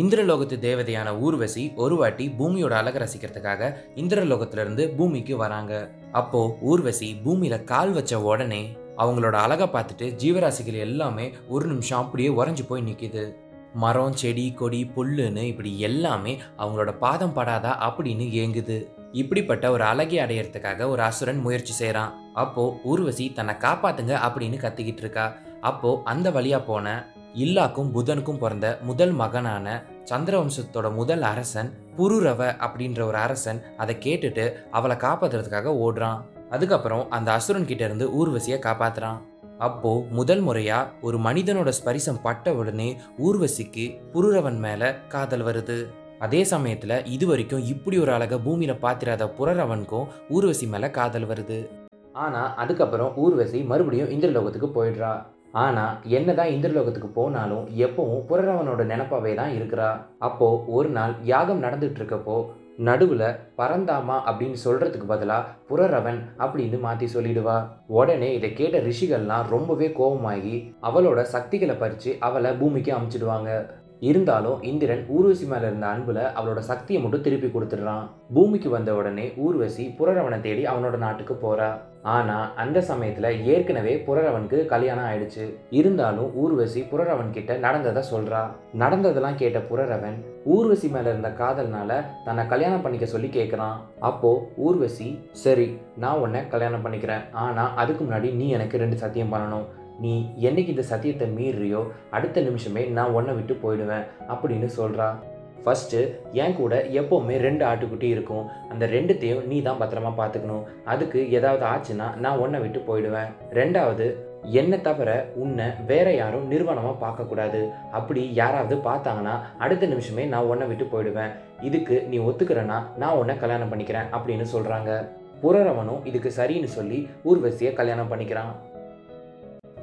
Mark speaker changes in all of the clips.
Speaker 1: இந்திரலோகத்து தேவதையான ஊர்வசி ஒரு வாட்டி பூமியோட அழகை ரசிக்கிறதுக்காக இந்திரலோகத்திலிருந்து பூமிக்கு வராங்க. அப்போ ஊர்வசி பூமியில கால் வச்ச உடனே அவங்களோட அழகை பார்த்துட்டு ஜீவராசிகள் எல்லாமே ஒரு நிமிஷம் அப்படியே உறைஞ்சு போய் நிற்கிது மரம் செடி கொடி புல்லுன்னு இப்படி எல்லாமே அவங்களோட பாதம் படாதா அப்படின்னு ஏங்குது. இப்படிப்பட்ட ஒரு அழகை அடையிறதுக்காக ஒரு அசுரன் முயற்சி செய்கிறான் அப்போ ஊர்வசி தன்னை காப்பாத்துங்க அப்படின்னு கத்திக்கிட்டு இருக்கா. அப்போ அந்த வழியா போன இல்லாக்கும் புதனுக்கும் பிறந்த முதல் மகனான சந்திரவம்சத்தோட முதல் அரசன் புருரவ அப்படின்ற ஒரு அரசன் அதை கேட்டுட்டு அவளை காப்பாத்துறதுக்காக ஓடுறான். அதுக்கப்புறம் அந்த அசுரன் கிட்ட இருந்து ஊர்வசியை காப்பாத்துறான். அப்போ முதல் முறையா ஒரு மனிதனோட ஸ்பரிசம் பட்ட உடனே ஊர்வசிக்கு புருரவன் மேல காதல் வருது. அதே சமயத்துல இது வரைக்கும் இப்படி ஒரு அழக பூமியில பாத்திராத புரரவனுக்கும் ஊர்வசி மேல காதல் வருது. ஆனா அதுக்கப்புறம் ஊர்வசி மறுபடியும் இந்திரலோகத்துக்கு போயிடுறா. ஆனா என்னதான் இந்திரலோகத்துக்கு போனாலும் எப்பவும் புரரவனோட நினப்பாவே தான் இருக்கிறா. அப்போது ஒரு நாள் யாகம் நடந்துட்டு இருக்கப்போ நடுவில் பரந்தாமா அப்படின்னு சொல்கிறதுக்கு பதிலாக புரரவன் அப்படின்னு மாற்றி சொல்லிடுவா. உடனே இதை கேட்ட ரிஷிகள்லாம் ரொம்பவே கோபமாகி அவளோட சக்திகளை பறித்து அவளை பூமிக்கு அமுச்சிடுவாங்க. இருந்தாலும் இந்திரன் ஊர்வசி மேல இருந்த அன்புல அவளோட சக்தியை மட்டும் திருப்பி கொடுத்துடுறான். பூமிக்கு வந்த உடனே ஊர்வசி புரரவனை தேடி அவனோட நாட்டுக்கு போறா. ஆனா அந்த சமயத்துல ஏற்கனவே புரரவனுக்கு கல்யாணம் ஆயிடுச்சு. இருந்தாலும் ஊர்வசி புரரவன் கிட்ட நடந்ததை சொல்றா. நடந்ததெல்லாம் கேட்ட புரரவன் ஊர்வசி மேல இருந்த காதல்னால தன்னை கல்யாணம் பண்ணிக்க சொல்லி கேட்குறான் அப்போ ஊர்வசி சரி நான் உன்னை கல்யாணம் பண்ணிக்கிறேன். ஆனா அதுக்கு முன்னாடி நீ எனக்கு ரெண்டு சத்தியம் பண்ணணும். நீ என்னைக்கு இந்த சத்தியத்தை மீறியோ அடுத்த நிமிஷமே நான் உன்னை விட்டு போயிடுவேன் அப்படின்னு சொல்கிறா ஃபஸ்ட்டு என் கூட எப்போவுமே ரெண்டு ஆட்டுக்குட்டி இருக்கும். அந்த ரெண்டுத்தையும் நீ தான் பத்திரமா பார்த்துக்கணும். அதுக்கு ஏதாவது ஆச்சுன்னா நான் உன்னை விட்டு போயிடுவேன். ரெண்டாவது என்னை தவிர உன்னை வேற யாரும் நிர்வாணமாக பார்க்கக்கூடாது. அப்படி யாராவது பார்த்தாங்கன்னா அடுத்த நிமிஷமே நான் உன்னை விட்டு போயிடுவேன். இதுக்கு நீ ஒத்துக்கிறேன்னா நான் உன்னை கல்யாணம் பண்ணிக்கிறேன் அப்படின்னு சொல்கிறாங்க புரரவனும் இதுக்கு சரின்னு சொல்லி ஊர்வசியை கல்யாணம் பண்ணிக்கிறான்.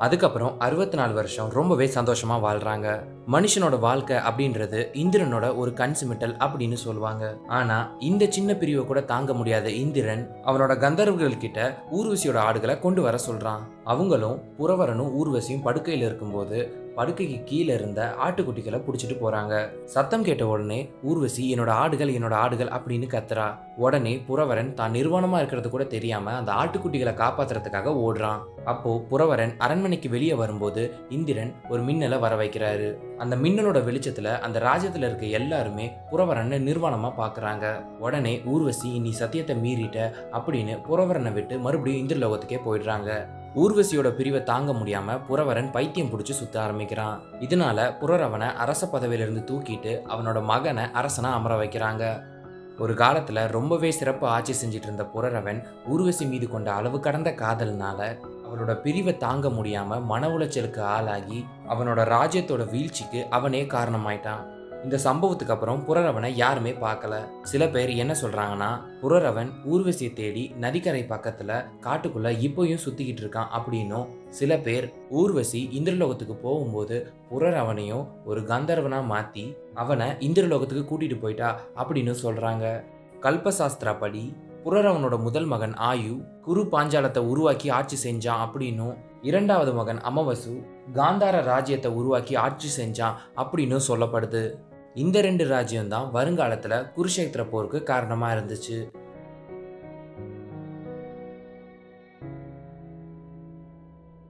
Speaker 1: அதுக்கப்புறம் அறுபத்தி நாலு வருஷம் ரொம்பவே சந்தோஷமா வாழ்றாங்க. மனுஷனோட வாழ்க்கை அப்படின்றது இந்திரனோட ஒரு கன்சிமிட்டல் அப்படின்னு சொல்லுவாங்க. ஆனா இந்த சின்ன பிரிவை கூட தாங்க முடியாத இந்திரன் அவனோட கந்தர்வர்கள் கிட்ட ஊர்வசியோட ஆடுகளை கொண்டு வர சொல்றான். அவங்களும் புறவரனும் ஊர்வசியும் படுக்கையில் இருக்கும்போது படுக்கைக்கு கீழே இருந்த ஆட்டுக்குட்டிகளை பிடிச்சிட்டு போறாங்க. சத்தம் கேட்ட உடனே ஊர்வசி என்னோட ஆடுகள் என்னோட ஆடுகள் அப்படின்னு கத்துறா. உடனே புறவரன் தான் நிர்வாணமா இருக்கிறது கூட தெரியாம அந்த ஆட்டுக்குட்டிகளை காப்பாத்துறதுக்காக ஓடுறான். அப்போ புறவரன் அரண்மனைக்கு வெளியே வரும்போது இந்திரன் ஒரு மின்னலை வர வைக்கிறாரு. அந்த மின்னலோட வெளிச்சத்துல அந்த ராஜ்யத்துல இருக்க எல்லாருமே புறவரனை நிர்வாணமா பாக்குறாங்க. உடனே ஊர்வசி நீ சத்தியத்தை மீறிட்ட அப்படின்னு புறவரனை விட்டு மறுபடியும் இந்திரலோகத்துக்கே போயிடுறாங்க. ஊர்வசியோட பிரிவை தாங்க முடியாம புறவரன் பைத்தியம் பிடிச்சி சுத்த ஆரம்பிக்கிறான். இதனால புறரவனை அரச பதவியிலிருந்து தூக்கிட்டு அவனோட மகனை அரசனா அமர வைக்கிறாங்க. ஒரு காலத்துல ரொம்பவே சிறப்பு ஆட்சி செஞ்சிட்டு இருந்த புறரவன் ஊர்வசி மீது கொண்ட அளவு கடந்த காதல்னால அவனோட பிரிவை தாங்க முடியாம மன உளைச்சலுக்கு ஆளாகி அவனோட ராஜ்யத்தோட வீழ்ச்சிக்கு அவனே காரணமாயிட்டான். இந்த சம்பவத்துக்கு அப்புறம் புரரவனை யாருமே பார்க்கல. சில பேர் என்ன சொல்றாங்கன்னா புரரவன் ஊர்வசியை தேடி நதிக்கரை பக்கத்துல காட்டுக்குள்ள இப்போயும் சுத்திக்கிட்டு இருக்கான் அப்படின்னும் சில பேர் ஊர்வசி இந்திரலோகத்துக்கு போகும்போது புரரவனையும் ஒரு கந்தர்வனா மாத்தி அவனை இந்திரலோகத்துக்கு கூட்டிட்டு போயிட்டா அப்படின்னு சொல்றாங்க. கல்பசாஸ்திரப்படி புரரவனோட முதல் மகன் ஆயு குரு பாஞ்சாலத்தை உருவாக்கி ஆட்சி செஞ்சான் அப்படின்னும் இரண்டாவது மகன் அமவசு காந்தார ராஜ்யத்தை உருவாக்கி ஆட்சி செஞ்சான் அப்படின்னு சொல்லப்படுது. இந்த ரெண்டு ராஜ்யம் தான் வருங்காலத்தில் குருஷேத்திர போருக்கு காரணமாக இருந்துச்சு.